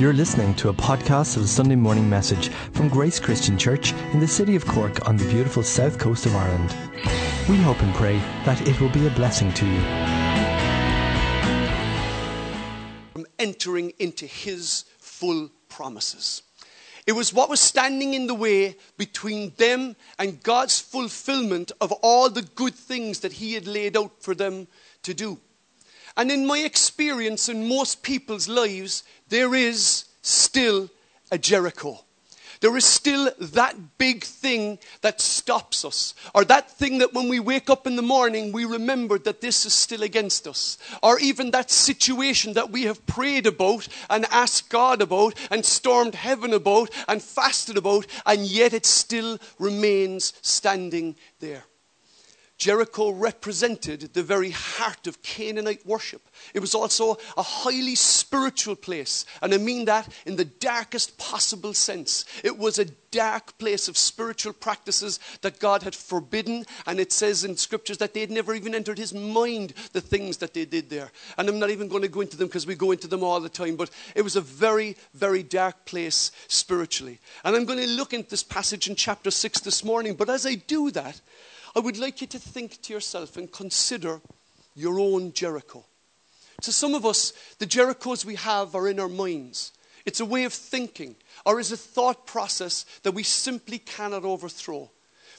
You're listening to a podcast of the Sunday morning message from Grace Christian Church in the city of Cork on the beautiful south coast of Ireland. We hope and pray that it will be a blessing to you. from entering into his full promises. It was what was standing in the way between them and God's fulfillment of all the good things that he had laid out for them to do. And in my experience in most people's lives, there is still a Jericho. There is still that big thing that stops us, or that thing that when we wake up in the morning, we remember that this is still against us, or even that situation that we have prayed about and asked God about and stormed heaven about and fasted about, and yet it still remains standing there. Jericho represented the very heart of Canaanite worship. It was also a highly spiritual place, and I mean that in the darkest possible sense. It was a dark place of spiritual practices that God had forbidden, and it says in scriptures that they had never even entered his mind the things that they did there. And I'm not even going to go into them because we go into them all the time, but it was a very, very dark place spiritually. And I'm going to look into this passage in chapter 6 this morning, but as I do that, I would like you to think to yourself and consider your own Jericho. To some of us, the Jerichos we have are in our minds. It's a way of thinking, or is a thought process that we simply cannot overthrow.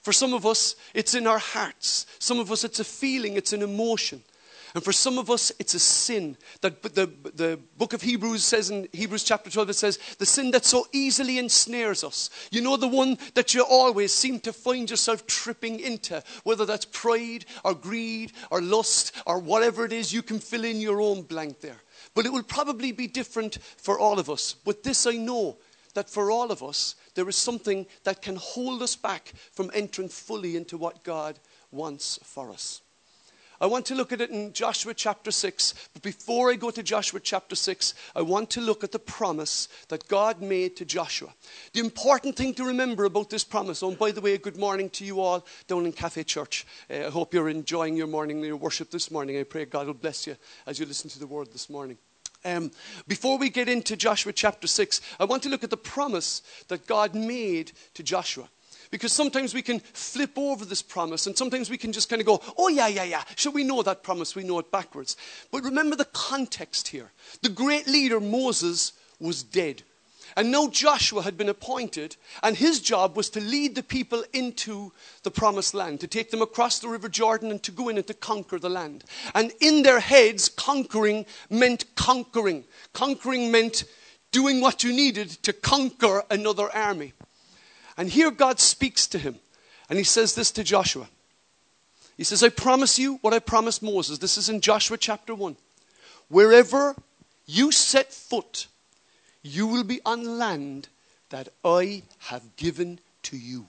For some of us, it's in our hearts. Some of us, it's a feeling, it's an emotion. And for some of us, it's a sin. That the, the book of Hebrews says in Hebrews chapter 12, it says, the sin that so easily ensnares us. You know, the one that you always seem to find yourself tripping into, whether that's pride or greed or lust or whatever it is, you can fill in your own blank there. But it will probably be different for all of us. But this I know that for all of us, there is something that can hold us back from entering fully into what God wants for us. I want to look at it in Joshua chapter 6. But before I go to Joshua chapter 6, I want to look at the promise that God made to Joshua. The important thing to remember about this promise, oh, and by the way, good morning to you all down in Cafe Church. Uh, I hope you're enjoying your morning, your worship this morning. I pray God will bless you as you listen to the word this morning. Um, before we get into Joshua chapter 6, I want to look at the promise that God made to Joshua. Because sometimes we can flip over this promise and sometimes we can just kind of go, oh, yeah, yeah, yeah. Sure, we know that promise, we know it backwards. But remember the context here. The great leader, Moses, was dead. And now Joshua had been appointed, and his job was to lead the people into the promised land, to take them across the River Jordan and to go in and to conquer the land. And in their heads, conquering meant conquering. Conquering meant doing what you needed to conquer another army. And here God speaks to him, and he says this to Joshua. He says, I promise you what I promised Moses. This is in Joshua chapter 1. Wherever you set foot, you will be on land that I have given to you.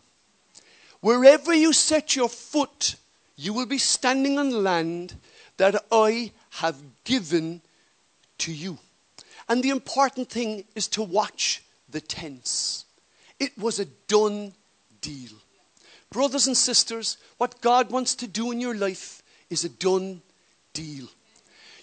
Wherever you set your foot, you will be standing on land that I have given to you. And the important thing is to watch the tense. It was a done deal. Brothers and sisters, what God wants to do in your life is a done deal.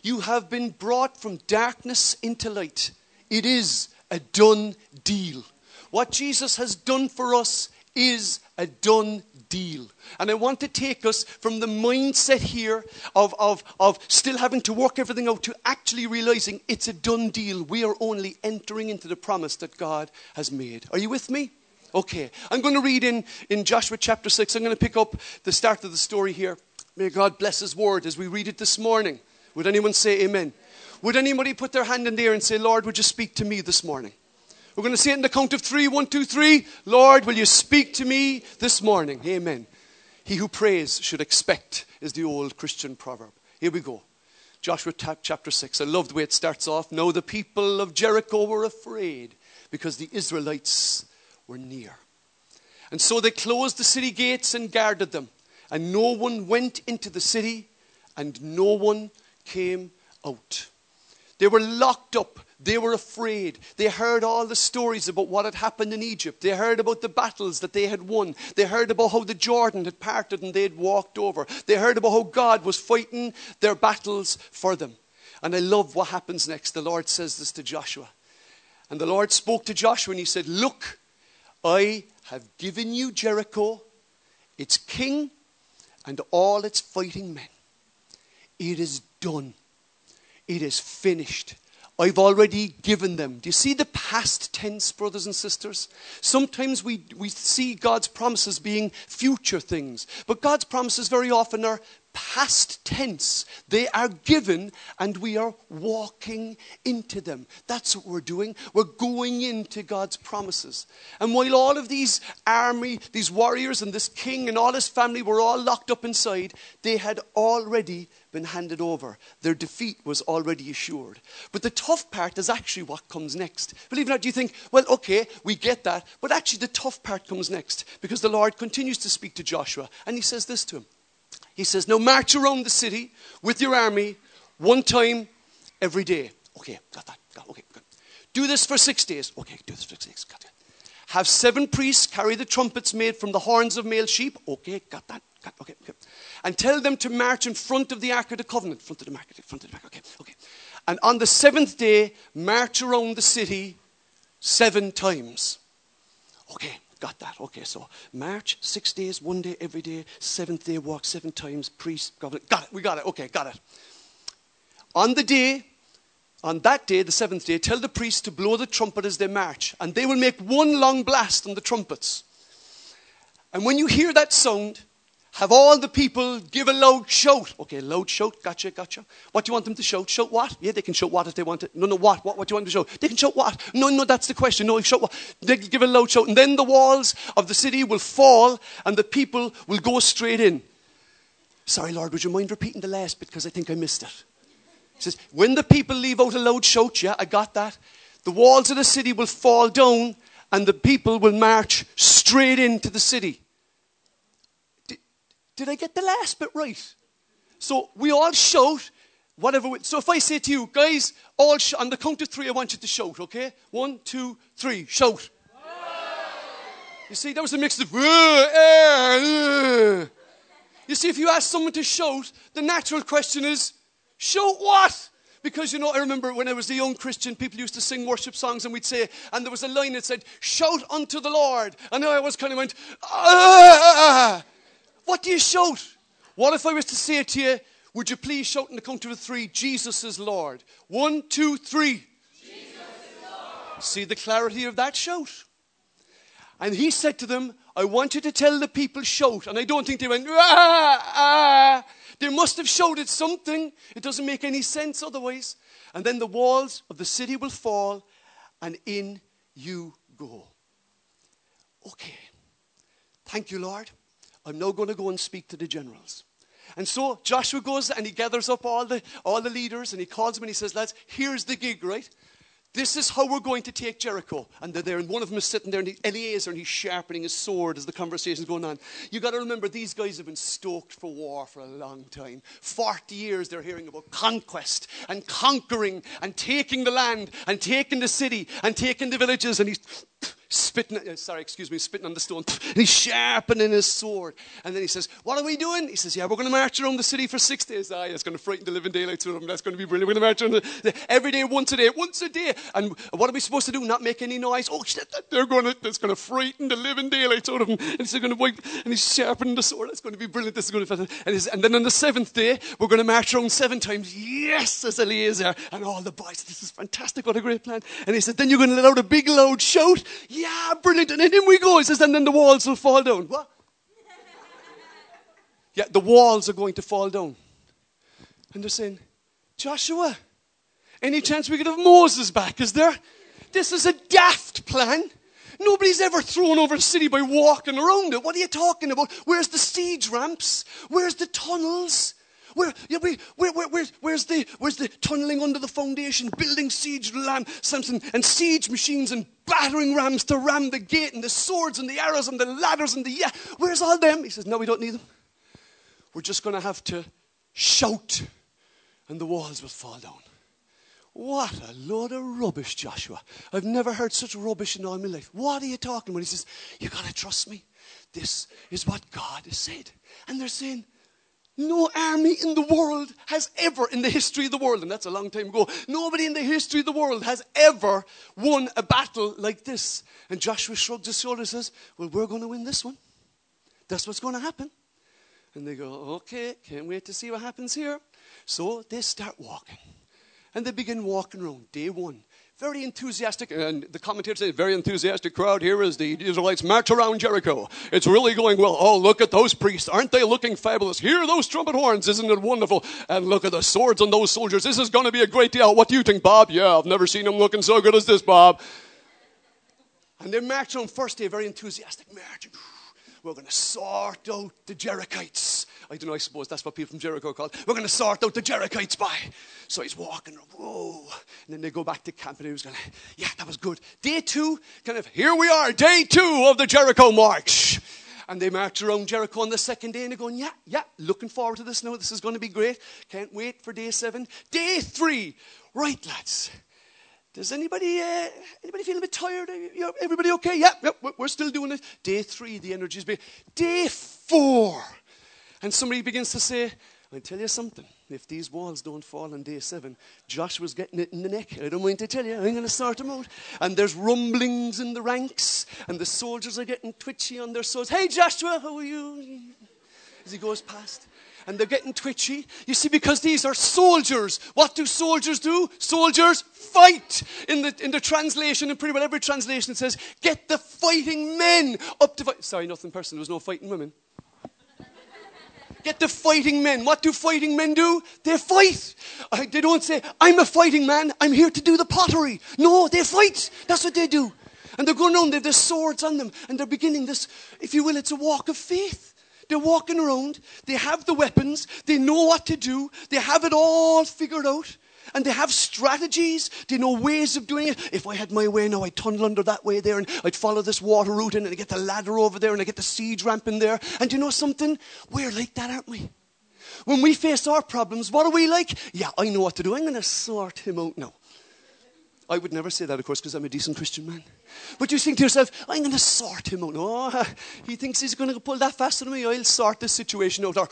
You have been brought from darkness into light. It is a done deal. What Jesus has done for us is a done deal. And I want to take us from the mindset here of, of, of still having to work everything out to actually realizing it's a done deal. We are only entering into the promise that God has made. Are you with me? Okay. I'm going to read in, in Joshua chapter 6. I'm going to pick up the start of the story here. May God bless His word as we read it this morning. Would anyone say amen? Would anybody put their hand in the air and say, Lord, would you speak to me this morning? We're going to say it in the count of three. One, two, three. Lord, will you speak to me this morning? Amen. He who prays should expect, is the old Christian proverb. Here we go. Joshua chapter 6. I love the way it starts off. Now the people of Jericho were afraid because the Israelites were near. And so they closed the city gates and guarded them. And no one went into the city, and no one came out. They were locked up. They were afraid. They heard all the stories about what had happened in Egypt. They heard about the battles that they had won. They heard about how the Jordan had parted and they had walked over. They heard about how God was fighting their battles for them. And I love what happens next. The Lord says this to Joshua. And the Lord spoke to Joshua and he said, Look, I have given you Jericho, its king, and all its fighting men. It is done. It is finished. I've already given them. Do you see the past tense, brothers and sisters? Sometimes we, we see God's promises being future things, but God's promises very often are past tense. They are given and we are walking into them. That's what we're doing. We're going into God's promises. And while all of these army, these warriors, and this king and all his family were all locked up inside, they had already been handed over. Their defeat was already assured. But the tough part is actually what comes next. Believe it or not, you think, well, okay, we get that. But actually, the tough part comes next because the Lord continues to speak to Joshua and he says this to him. He says, Now march around the city with your army one time every day. Okay, got that. Got, okay, good. Do this for six days. Okay, do this for six days. Got it. Have seven priests carry the trumpets made from the horns of male sheep. Okay, got that. Got, okay, okay. And tell them to march in front of the Ark of the Covenant. Front of the Ark, front of the Ark. Okay, okay. And on the seventh day, march around the city seven times. Okay, got that. Okay, so march, six days, one day every day, seventh day walk seven times, priest. Got it, we got it. Okay, got it. On the day, on that day, the seventh day, tell the priests to blow the trumpet as they march, and they will make one long blast on the trumpets. And when you hear that sound, have all the people give a loud shout. Okay, loud shout. Gotcha, gotcha. What do you want them to shout? Shout what? Yeah, they can shout what if they want it. No, no, what? What, what do you want them to shout? They can shout what? No, no, that's the question. No, shout what? They give a loud shout. And then the walls of the city will fall and the people will go straight in. Sorry, Lord, would you mind repeating the last bit because I think I missed it? He says, when the people leave out a loud shout, yeah, I got that. The walls of the city will fall down and the people will march straight into the city. Did I get the last bit right? So we all shout, whatever. We, so if I say to you, guys, all sh- on the count of three, I want you to shout, okay? One, two, three, shout. You see, that was a mix of. Uh, uh. You see, if you ask someone to shout, the natural question is, shout what? Because, you know, I remember when I was a young Christian, people used to sing worship songs and we'd say, and there was a line that said, shout unto the Lord. And I always kind of went, ah. What do you shout? What if I was to say to you, would you please shout in the count of three, Jesus is Lord? One, two, three. Jesus is Lord. See the clarity of that shout? And he said to them, I want you to tell the people shout. And I don't think they went, ah, ah. They must have shouted something. It doesn't make any sense otherwise. And then the walls of the city will fall, and in you go. Okay. Thank you, Lord. I'm now going to go and speak to the generals. And so Joshua goes and he gathers up all the, all the leaders and he calls them and he says, Lads, here's the gig, right? This is how we're going to take Jericho. And they're there, and one of them is sitting there, and Eleazar, and he's sharpening his sword as the conversation's going on. you got to remember, these guys have been stoked for war for a long time. 40 years they're hearing about conquest and conquering and taking the land and taking the city and taking the villages. And he's spitting, uh, sorry, excuse me, spitting on the stone, and he's sharpening his sword. And then he says, What are we doing? He says, Yeah, we're going to march around the city for six days. Ah, it's going to frighten the living daylights out of them. That's going to be brilliant. We're going to march around the, every day, once a day, once a day. And what are we supposed to do? Not make any noise. Oh, shit, they're going to, that's going to frighten the living daylights out of them. And he's going to wipe, and he's sharpening the sword. That's going to be brilliant. This is going to be and, and then on the seventh day, we're going to march around seven times. Yes, says Eleazar. And all the boys, this is fantastic. What a great plan. And he said, Then you're going to let out a big loud shout. Yeah, brilliant. And then we go. He says, and then the walls will fall down. What? yeah, the walls are going to fall down. And they're saying, Joshua, any chance we could have Moses back? Is there? This is a daft plan. Nobody's ever thrown over a city by walking around it. What are you talking about? Where's the siege ramps? Where's the tunnels? Where, where, where, where, where's, the, where's the tunneling under the foundation, building siege ram, Samson, and siege machines and battering rams to ram the gate and the swords and the arrows and the ladders and the yeah. Where's all them? He says, No, we don't need them. We're just going to have to shout and the walls will fall down. What a load of rubbish, Joshua. I've never heard such rubbish in all my life. What are you talking about? He says, You got to trust me. This is what God has said. And they're saying, No army in the world has ever, in the history of the world, and that's a long time ago, nobody in the history of the world has ever won a battle like this. And Joshua shrugs his shoulders and says, Well, we're going to win this one. That's what's going to happen. And they go, Okay, can't wait to see what happens here. So they start walking. And they begin walking around. Day one, very enthusiastic, and the commentator says, very enthusiastic crowd here as the Israelites march around Jericho. It's really going well. Oh, look at those priests. Aren't they looking fabulous? Hear those trumpet horns. Isn't it wonderful? And look at the swords on those soldiers. This is going to be a great deal. What do you think, Bob? Yeah, I've never seen them looking so good as this, Bob. And they march on first day, very enthusiastic march. We're going to sort out the Jerichites. I don't know, I suppose that's what people from Jericho call. We're going to sort out the Jerichites by. So he's walking, whoa. And then they go back to camp and he was going, yeah, that was good. Day two, kind of, here we are, day two of the Jericho march. And they march around Jericho on the second day and they're going, yeah, yeah, looking forward to this now. This is going to be great. Can't wait for day seven. Day three, right, lads. Does anybody uh, anybody feel a bit tired? Everybody okay? Yeah, yeah, we're still doing it. Day three, the energy's big. Day four, and somebody begins to say, I tell you something. If these walls don't fall on day seven, Joshua's getting it in the neck. I don't mind to tell you. I'm going to sort him out. And there's rumblings in the ranks, and the soldiers are getting twitchy on their swords. Hey, Joshua, how are you? As he goes past. And they're getting twitchy. You see, because these are soldiers. What do soldiers do? Soldiers fight. In the, in the translation, in pretty well every translation, it says, get the fighting men up to fight. Sorry, nothing personal. There was no fighting women. Get the fighting men. What do fighting men do? They fight. I, they don't say, I'm a fighting man. I'm here to do the pottery. No, they fight. That's what they do. And they're going around, they have their swords on them, and they're beginning this, if you will, it's a walk of faith. They're walking around, they have the weapons, they know what to do, they have it all figured out. And they have strategies. They know ways of doing it. If I had my way now, I'd tunnel under that way there and I'd follow this water route in and I'd get the ladder over there and I'd get the siege ramp in there. And you know something? We're like that, aren't we? When we face our problems, what are we like? Yeah, I know what to do. I'm going to sort him out now. I would never say that, of course, because I'm a decent Christian man. But you think to yourself, I'm going to sort him out. Oh, he thinks he's going to pull that faster than me. I'll sort this situation out. Or,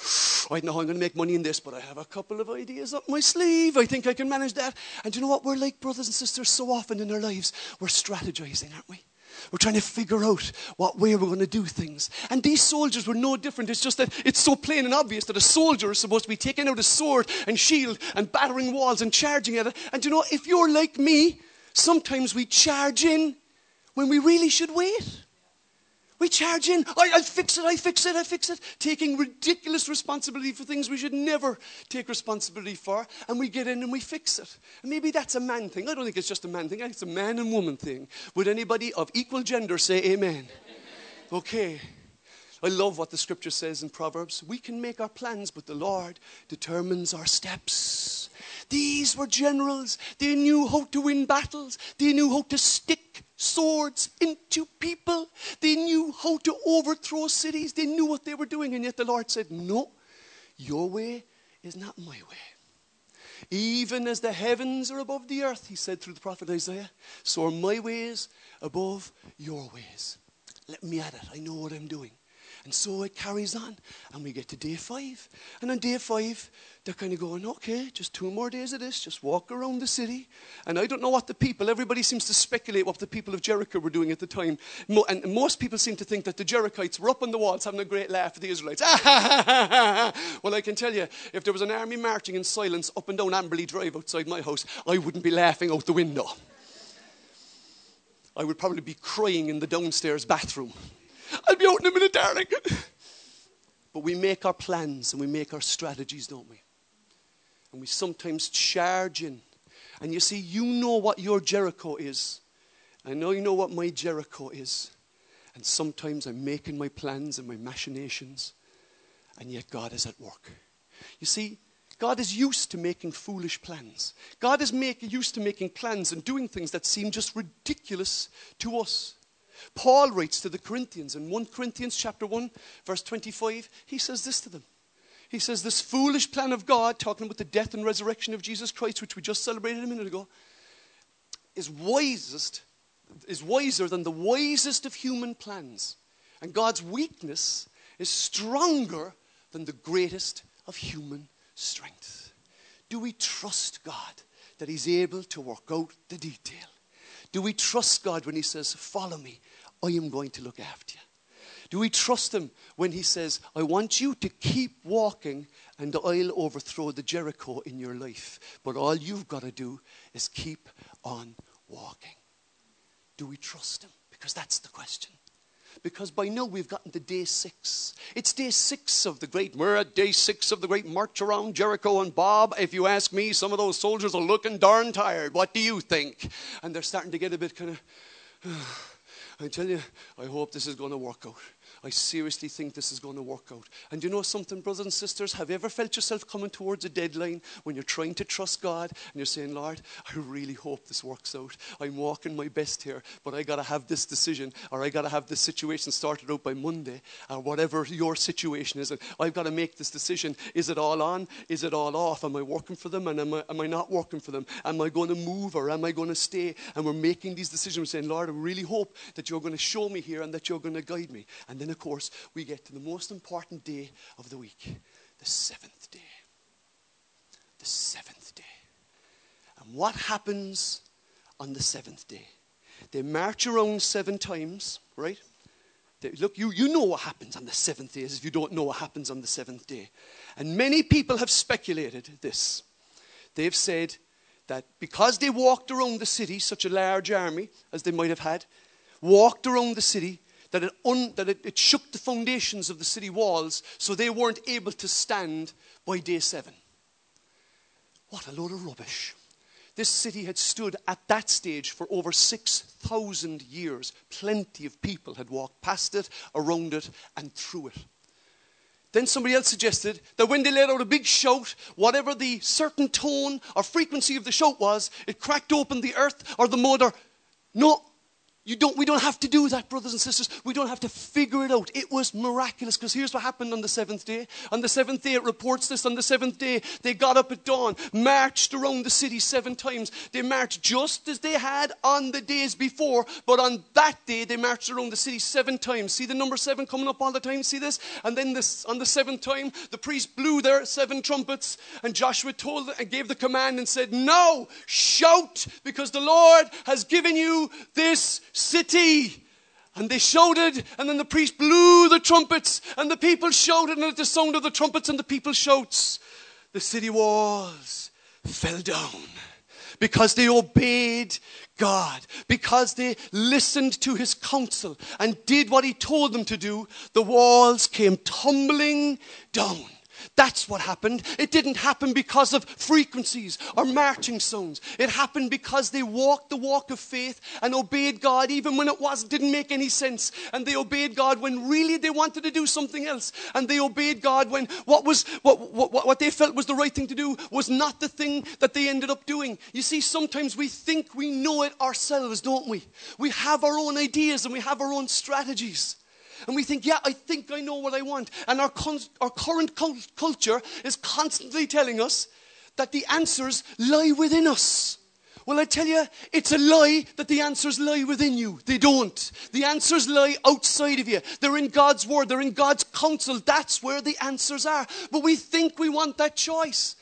I know how I'm going to make money in this, but I have a couple of ideas up my sleeve. I think I can manage that. And you know what? We're like brothers and sisters so often in our lives. We're strategizing, aren't we? We're trying to figure out what way we're going to do things. And these soldiers were no different. It's just that it's so plain and obvious that a soldier is supposed to be taking out a sword and shield and battering walls and charging at it. And you know, if you're like me, Sometimes we charge in when we really should wait. We charge in, I, fix it, I fix it, I fix it, taking ridiculous responsibility for things we should never take responsibility for, and we get in and we fix it. And maybe that's a man thing. I don't think it's just a man thing, it's a man and woman thing. Would anybody of equal gender say amen. Okay. I love what the scripture says in Proverbs. We can make our plans, but the Lord determines our steps. These were generals. They knew how to win battles. They knew how to stick swords into people. They knew how to overthrow cities. They knew what they were doing. And yet the Lord said, No, your way is not my way. Even as the heavens are above the earth, he said through the prophet Isaiah, so are my ways above your ways. Let me at it. I know what I'm doing. And so it carries on. And we get to day five. And on day five, they're kind of going, okay, just two more days of this, just walk around the city. And I don't know what the people, everybody seems to speculate what the people of Jericho were doing at the time. And most people seem to think that the Jerichites were up on the walls having a great laugh at the Israelites. well, I can tell you, if there was an army marching in silence up and down Amberley Drive outside my house, I wouldn't be laughing out the window. I would probably be crying in the downstairs bathroom. I'll be out in a minute, darling. But we make our plans and we make our strategies, don't we? And we sometimes charge in. And you see, you know what your Jericho is. I know you know what my Jericho is. And sometimes I'm making my plans and my machinations, and yet God is at work. You see, God is used to making foolish plans. God is make, used to making plans and doing things that seem just ridiculous to us. Paul writes to the Corinthians in 1 Corinthians chapter 1 verse 25 he says this to them he says this foolish plan of God talking about the death and resurrection of Jesus Christ which we just celebrated a minute ago is wisest is wiser than the wisest of human plans and God's weakness is stronger than the greatest of human strength? Do we trust God that He's able to work out the detail? Do we trust God when He says, Follow me, I am going to look after you? Do we trust Him when He says, I want you to keep walking and I'll overthrow the Jericho in your life, but all you've got to do is keep on walking? Do we trust Him? Because that's the question. Because by now we've gotten to day six. It's day six of the great, we're at day six of the great march around Jericho. And Bob, if you ask me, some of those soldiers are looking darn tired. What do you think? And they're starting to get a bit kind of, I tell you, I hope this is going to work out. I seriously think this is going to work out. And you know something, brothers and sisters? Have you ever felt yourself coming towards a deadline when you're trying to trust God and you're saying, Lord, I really hope this works out. I'm walking my best here, but I got to have this decision or I got to have this situation started out by Monday or whatever your situation is. And I've got to make this decision. Is it all on? Is it all off? Am I working for them and am I, am I not working for them? Am I going to move or am I going to stay? And we're making these decisions. We're saying, Lord, I really hope that you're going to show me here and that you're going to guide me. And then of course, we get to the most important day of the week, the seventh day. The seventh day. And what happens on the seventh day? They march around seven times, right? They, look, you, you know what happens on the seventh day, if you don't know what happens on the seventh day. And many people have speculated this. They've said that because they walked around the city, such a large army as they might have had, walked around the city, that, it, un, that it, it shook the foundations of the city walls so they weren't able to stand by day seven. What a load of rubbish. This city had stood at that stage for over 6,000 years. Plenty of people had walked past it, around it, and through it. Then somebody else suggested that when they let out a big shout, whatever the certain tone or frequency of the shout was, it cracked open the earth or the mud or. No, you don't, we don't have to do that, brothers and sisters. We don't have to figure it out. It was miraculous because here's what happened on the seventh day. On the seventh day, it reports this. On the seventh day, they got up at dawn, marched around the city seven times. They marched just as they had on the days before, but on that day, they marched around the city seven times. See the number seven coming up all the time? See this? And then this, on the seventh time, the priest blew their seven trumpets, and Joshua told and gave the command and said, Now shout, because the Lord has given you this city. And they shouted, and then the priest blew the trumpets, and the people shouted, and at the sound of the trumpets and the people shouts, the city walls fell down because they obeyed God, because they listened to his counsel and did what he told them to do, the walls came tumbling down. That's what happened. It didn't happen because of frequencies or marching songs. It happened because they walked the walk of faith and obeyed God even when it was didn't make any sense. And they obeyed God when really they wanted to do something else. And they obeyed God when what was what, what, what they felt was the right thing to do was not the thing that they ended up doing. You see, sometimes we think we know it ourselves, don't we? We have our own ideas and we have our own strategies. And we think, yeah, I think I know what I want. And our, con- our current cult- culture is constantly telling us that the answers lie within us. Well, I tell you, it's a lie that the answers lie within you. They don't. The answers lie outside of you. They're in God's word, they're in God's counsel. That's where the answers are. But we think we want that choice.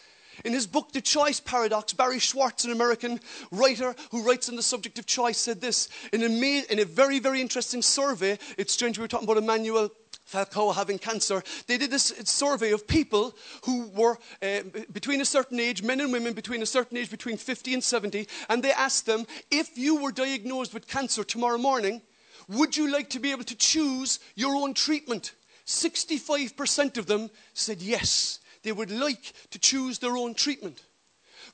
In his book, The Choice Paradox, Barry Schwartz, an American writer who writes on the subject of choice, said this in a, in a very, very interesting survey. It's strange we were talking about Emmanuel Falcao having cancer, they did this survey of people who were uh, between a certain age, men and women between a certain age, between 50 and 70, and they asked them, if you were diagnosed with cancer tomorrow morning, would you like to be able to choose your own treatment? 65% of them said yes they would like to choose their own treatment.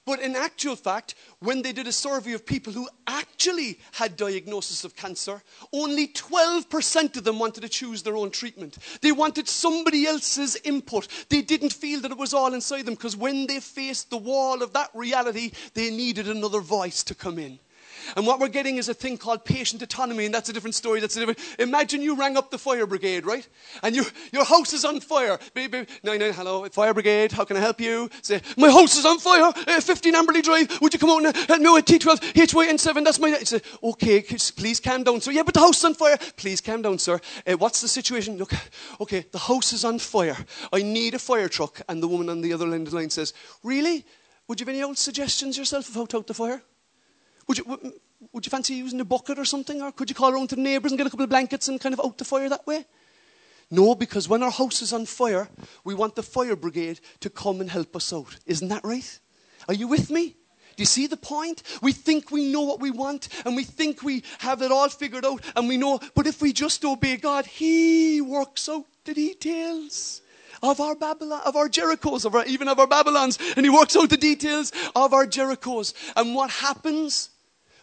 But in actual fact, when they did a survey of people who actually had diagnosis of cancer, only 12% of them wanted to choose their own treatment. They wanted somebody else's input. They didn't feel that it was all inside them because when they faced the wall of that reality, they needed another voice to come in. And what we're getting is a thing called patient autonomy, and that's a different story. That's a different. Imagine you rang up the fire brigade, right? And your your house is on fire. Baby, nine nine, hello, fire brigade. How can I help you? Say, my house is on fire. Uh, 15 Amberley Drive. Would you come out and help me with T12 HYN7? That's my. Say, okay, please calm down, sir. Yeah, but the house is on fire. Please calm down, sir. Uh, what's the situation? Look, okay, the house is on fire. I need a fire truck. And the woman on the other end of the line says, really? Would you have any old suggestions yourself of how to out the fire? Would you, would you fancy using a bucket or something? Or could you call around to the neighbours and get a couple of blankets and kind of out the fire that way? No, because when our house is on fire, we want the fire brigade to come and help us out. Isn't that right? Are you with me? Do you see the point? We think we know what we want and we think we have it all figured out and we know, but if we just obey God, He works out the details of our Babylon, of our Jerichos, of our, even of our Babylons, and He works out the details of our Jerichos. And what happens?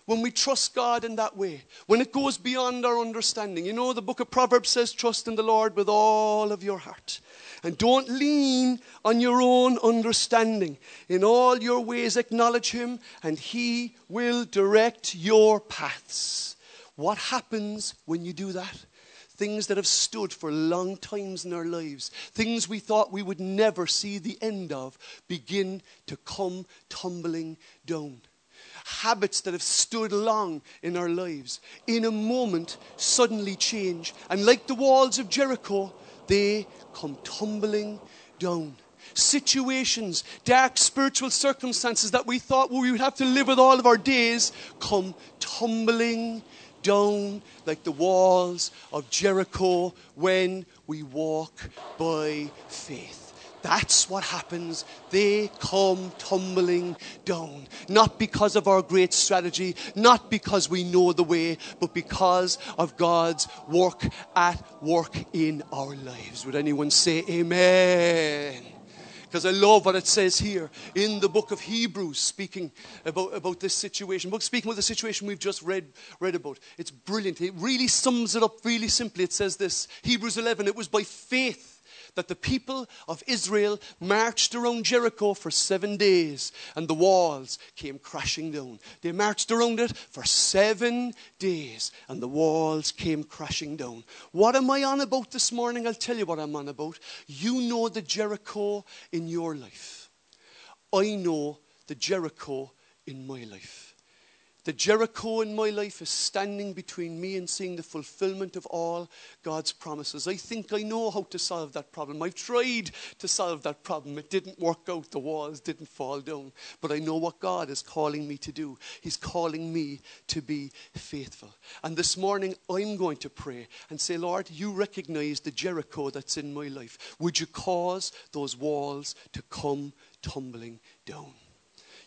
When we trust God in that way, when it goes beyond our understanding. You know, the book of Proverbs says, Trust in the Lord with all of your heart. And don't lean on your own understanding. In all your ways, acknowledge Him, and He will direct your paths. What happens when you do that? Things that have stood for long times in our lives, things we thought we would never see the end of, begin to come tumbling down habits that have stood long in our lives, in a moment suddenly change. And like the walls of Jericho, they come tumbling down. Situations, dark spiritual circumstances that we thought we would have to live with all of our days come tumbling down like the walls of Jericho when we walk by faith. That's what happens. They come tumbling down. Not because of our great strategy, not because we know the way, but because of God's work at work in our lives. Would anyone say amen? because I love what it says here in the book of Hebrews, speaking about, about this situation, speaking about the situation we've just read, read about. It's brilliant. It really sums it up really simply. It says this Hebrews 11, it was by faith that the people of Israel marched around Jericho for seven days and the walls came crashing down. They marched around it for seven days and the walls came crashing down. What am I on about this morning? I'll tell you what I'm on about. You know the Jericho in your life. I know the Jericho in my life. The Jericho in my life is standing between me and seeing the fulfillment of all God's promises. I think I know how to solve that problem. I've tried to solve that problem. It didn't work out. The walls didn't fall down. But I know what God is calling me to do. He's calling me to be faithful. And this morning, I'm going to pray and say, Lord, you recognize the Jericho that's in my life. Would you cause those walls to come tumbling down?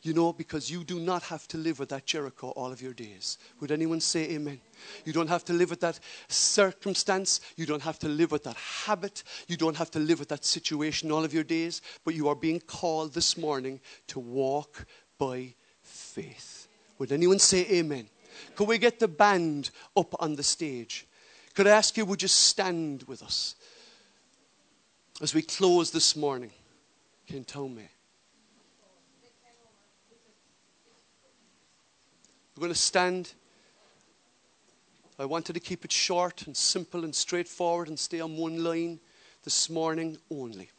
You know, because you do not have to live with that Jericho all of your days. Would anyone say amen? You don't have to live with that circumstance. You don't have to live with that habit. You don't have to live with that situation all of your days. But you are being called this morning to walk by faith. Would anyone say amen? Could we get the band up on the stage? Could I ask you, would you stand with us as we close this morning? Kintome. We're going to stand. I wanted to keep it short and simple and straightforward and stay on one line this morning only.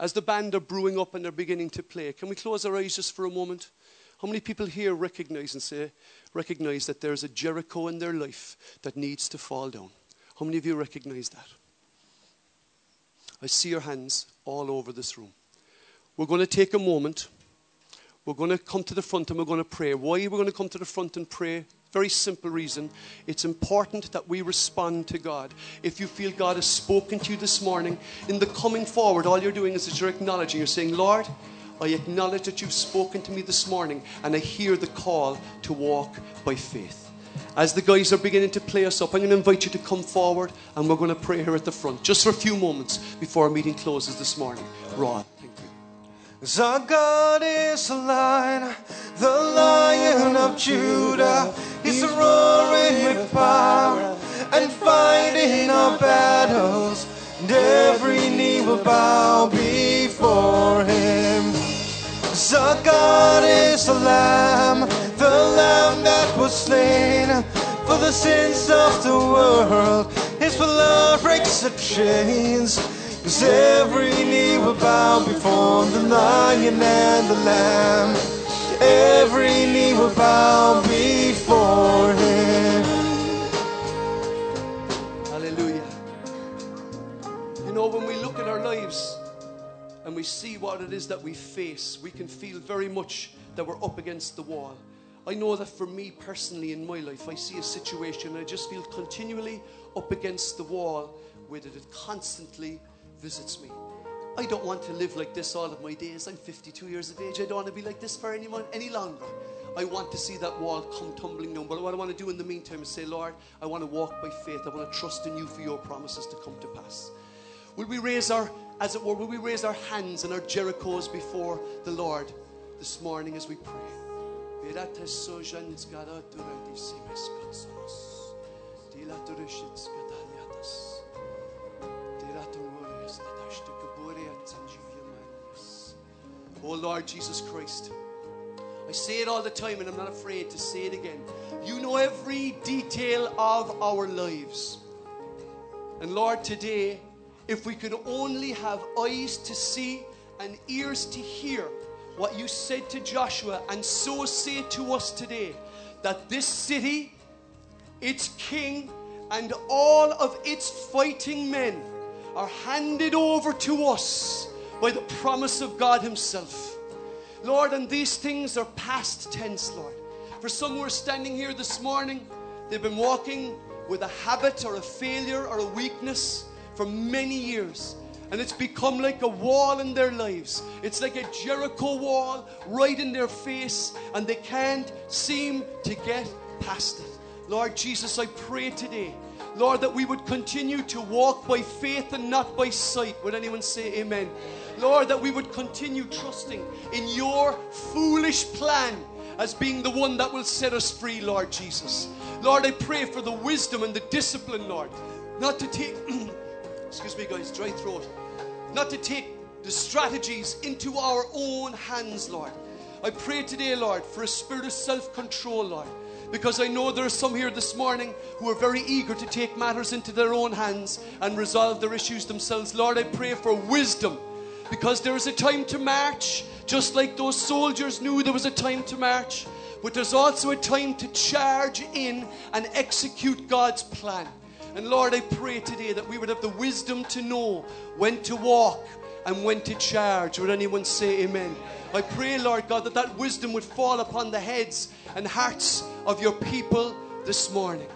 As the band are brewing up and they're beginning to play, can we close our eyes just for a moment? How many people here recognize and say, recognize that there's a Jericho in their life that needs to fall down? How many of you recognize that? I see your hands all over this room. We're going to take a moment we're going to come to the front and we're going to pray. Why are we going to come to the front and pray? Very simple reason. It's important that we respond to God. If you feel God has spoken to you this morning, in the coming forward, all you're doing is that you're acknowledging, you're saying, Lord, I acknowledge that you've spoken to me this morning and I hear the call to walk by faith. As the guys are beginning to play us up, I'm going to invite you to come forward and we're going to pray here at the front just for a few moments before our meeting closes this morning. Rod. Our God is lion, the lion of Judah. He's roaring with power and fighting our battles, and every knee will bow before him. our God is the Lamb, the Lamb that was slain for the sins of the world. His blood breaks the chains. 'Cause every knee will bow before the Lion and the Lamb. Every knee will bow before Him. Hallelujah. You know, when we look at our lives and we see what it is that we face, we can feel very much that we're up against the wall. I know that for me personally in my life, I see a situation and I just feel continually up against the wall where that it constantly visits me. I don't want to live like this all of my days. I'm 52 years of age. I don't want to be like this for anyone any longer. I want to see that wall come tumbling down. But what I want to do in the meantime is say, Lord, I want to walk by faith. I want to trust in you for your promises to come to pass. Will we raise our, as it were, will we raise our hands and our Jerichos before the Lord this morning as we pray? Oh Lord Jesus Christ. I say it all the time and I'm not afraid to say it again. You know every detail of our lives. And Lord, today, if we could only have eyes to see and ears to hear what you said to Joshua, and so say to us today that this city, its king, and all of its fighting men are handed over to us by the promise of God Himself. Lord, and these things are past tense, Lord. For some who are standing here this morning, they've been walking with a habit or a failure or a weakness for many years. And it's become like a wall in their lives. It's like a Jericho wall right in their face, and they can't seem to get past it. Lord Jesus, I pray today, Lord, that we would continue to walk by faith and not by sight. Would anyone say amen? Lord, that we would continue trusting in your foolish plan as being the one that will set us free, Lord Jesus. Lord, I pray for the wisdom and the discipline, Lord, not to take, excuse me, guys, dry throat, not to take the strategies into our own hands, Lord. I pray today, Lord, for a spirit of self control, Lord. Because I know there are some here this morning who are very eager to take matters into their own hands and resolve their issues themselves. Lord, I pray for wisdom because there is a time to march, just like those soldiers knew there was a time to march. But there's also a time to charge in and execute God's plan. And Lord, I pray today that we would have the wisdom to know when to walk and when to charge. Would anyone say amen? I pray, Lord God, that that wisdom would fall upon the heads and hearts of your people this morning.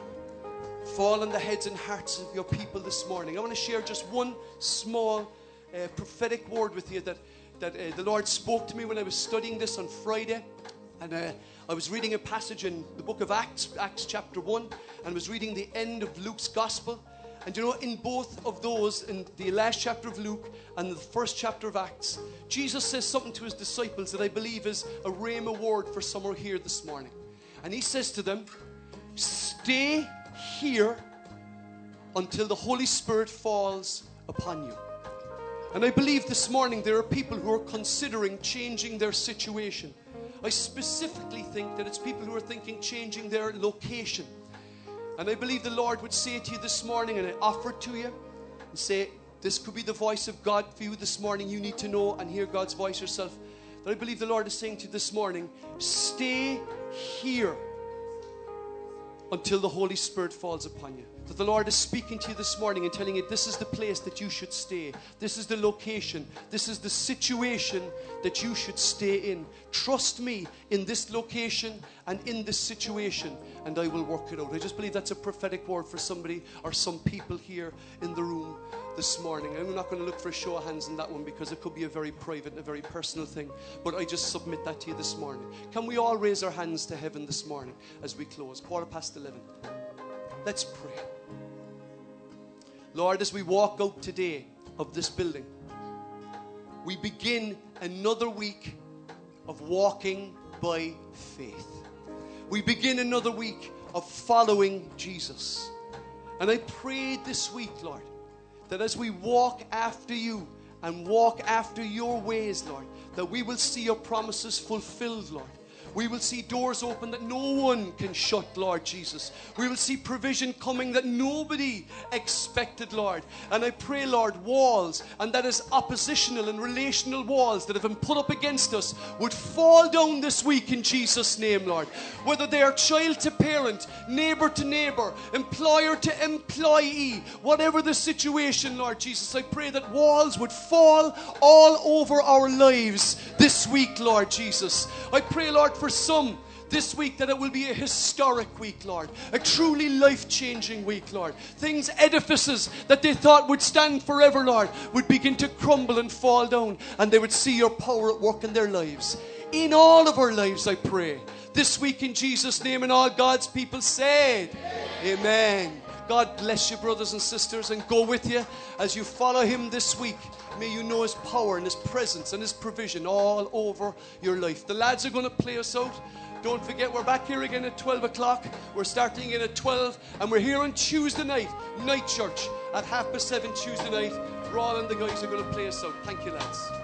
Fall on the heads and hearts of your people this morning. I want to share just one small uh, prophetic word with you that, that uh, the Lord spoke to me when I was studying this on Friday. And uh, I was reading a passage in the book of Acts, Acts chapter 1, and was reading the end of Luke's gospel. And you know, in both of those, in the last chapter of Luke and the first chapter of Acts, Jesus says something to his disciples that I believe is a rhema word for someone here this morning. And he says to them, Stay here until the Holy Spirit falls upon you. And I believe this morning there are people who are considering changing their situation. I specifically think that it's people who are thinking changing their location. And I believe the Lord would say to you this morning, and I offer it to you, and say, This could be the voice of God for you this morning. You need to know and hear God's voice yourself. But I believe the Lord is saying to you this morning, Stay here until the Holy Spirit falls upon you. That the Lord is speaking to you this morning and telling you this is the place that you should stay. This is the location. This is the situation that you should stay in. Trust me in this location and in this situation, and I will work it out. I just believe that's a prophetic word for somebody or some people here in the room this morning. I'm not going to look for a show of hands in that one because it could be a very private and a very personal thing. But I just submit that to you this morning. Can we all raise our hands to heaven this morning as we close? Quarter past 11. Let's pray. Lord, as we walk out today of this building, we begin another week of walking by faith. We begin another week of following Jesus. And I pray this week, Lord, that as we walk after you and walk after your ways, Lord, that we will see your promises fulfilled, Lord. We will see doors open that no one can shut, Lord Jesus. We will see provision coming that nobody expected, Lord. And I pray, Lord, walls, and that is oppositional and relational walls that have been put up against us, would fall down this week in Jesus' name, Lord. Whether they are child to parent, neighbor to neighbor, employer to employee, whatever the situation, Lord Jesus, I pray that walls would fall all over our lives this week, Lord Jesus. I pray, Lord, for some this week that it will be a historic week, Lord. A truly life changing week, Lord. Things, edifices that they thought would stand forever, Lord, would begin to crumble and fall down, and they would see your power at work in their lives. In all of our lives, I pray. This week, in Jesus' name, and all God's people said, Amen. Amen. God bless you, brothers and sisters, and go with you as you follow Him this week. May you know His power and His presence and His provision all over your life. The lads are going to play us out. Don't forget, we're back here again at 12 o'clock. We're starting in at 12, and we're here on Tuesday night, night church, at half past seven Tuesday night. Ron and the guys are going to play us out. Thank you, lads.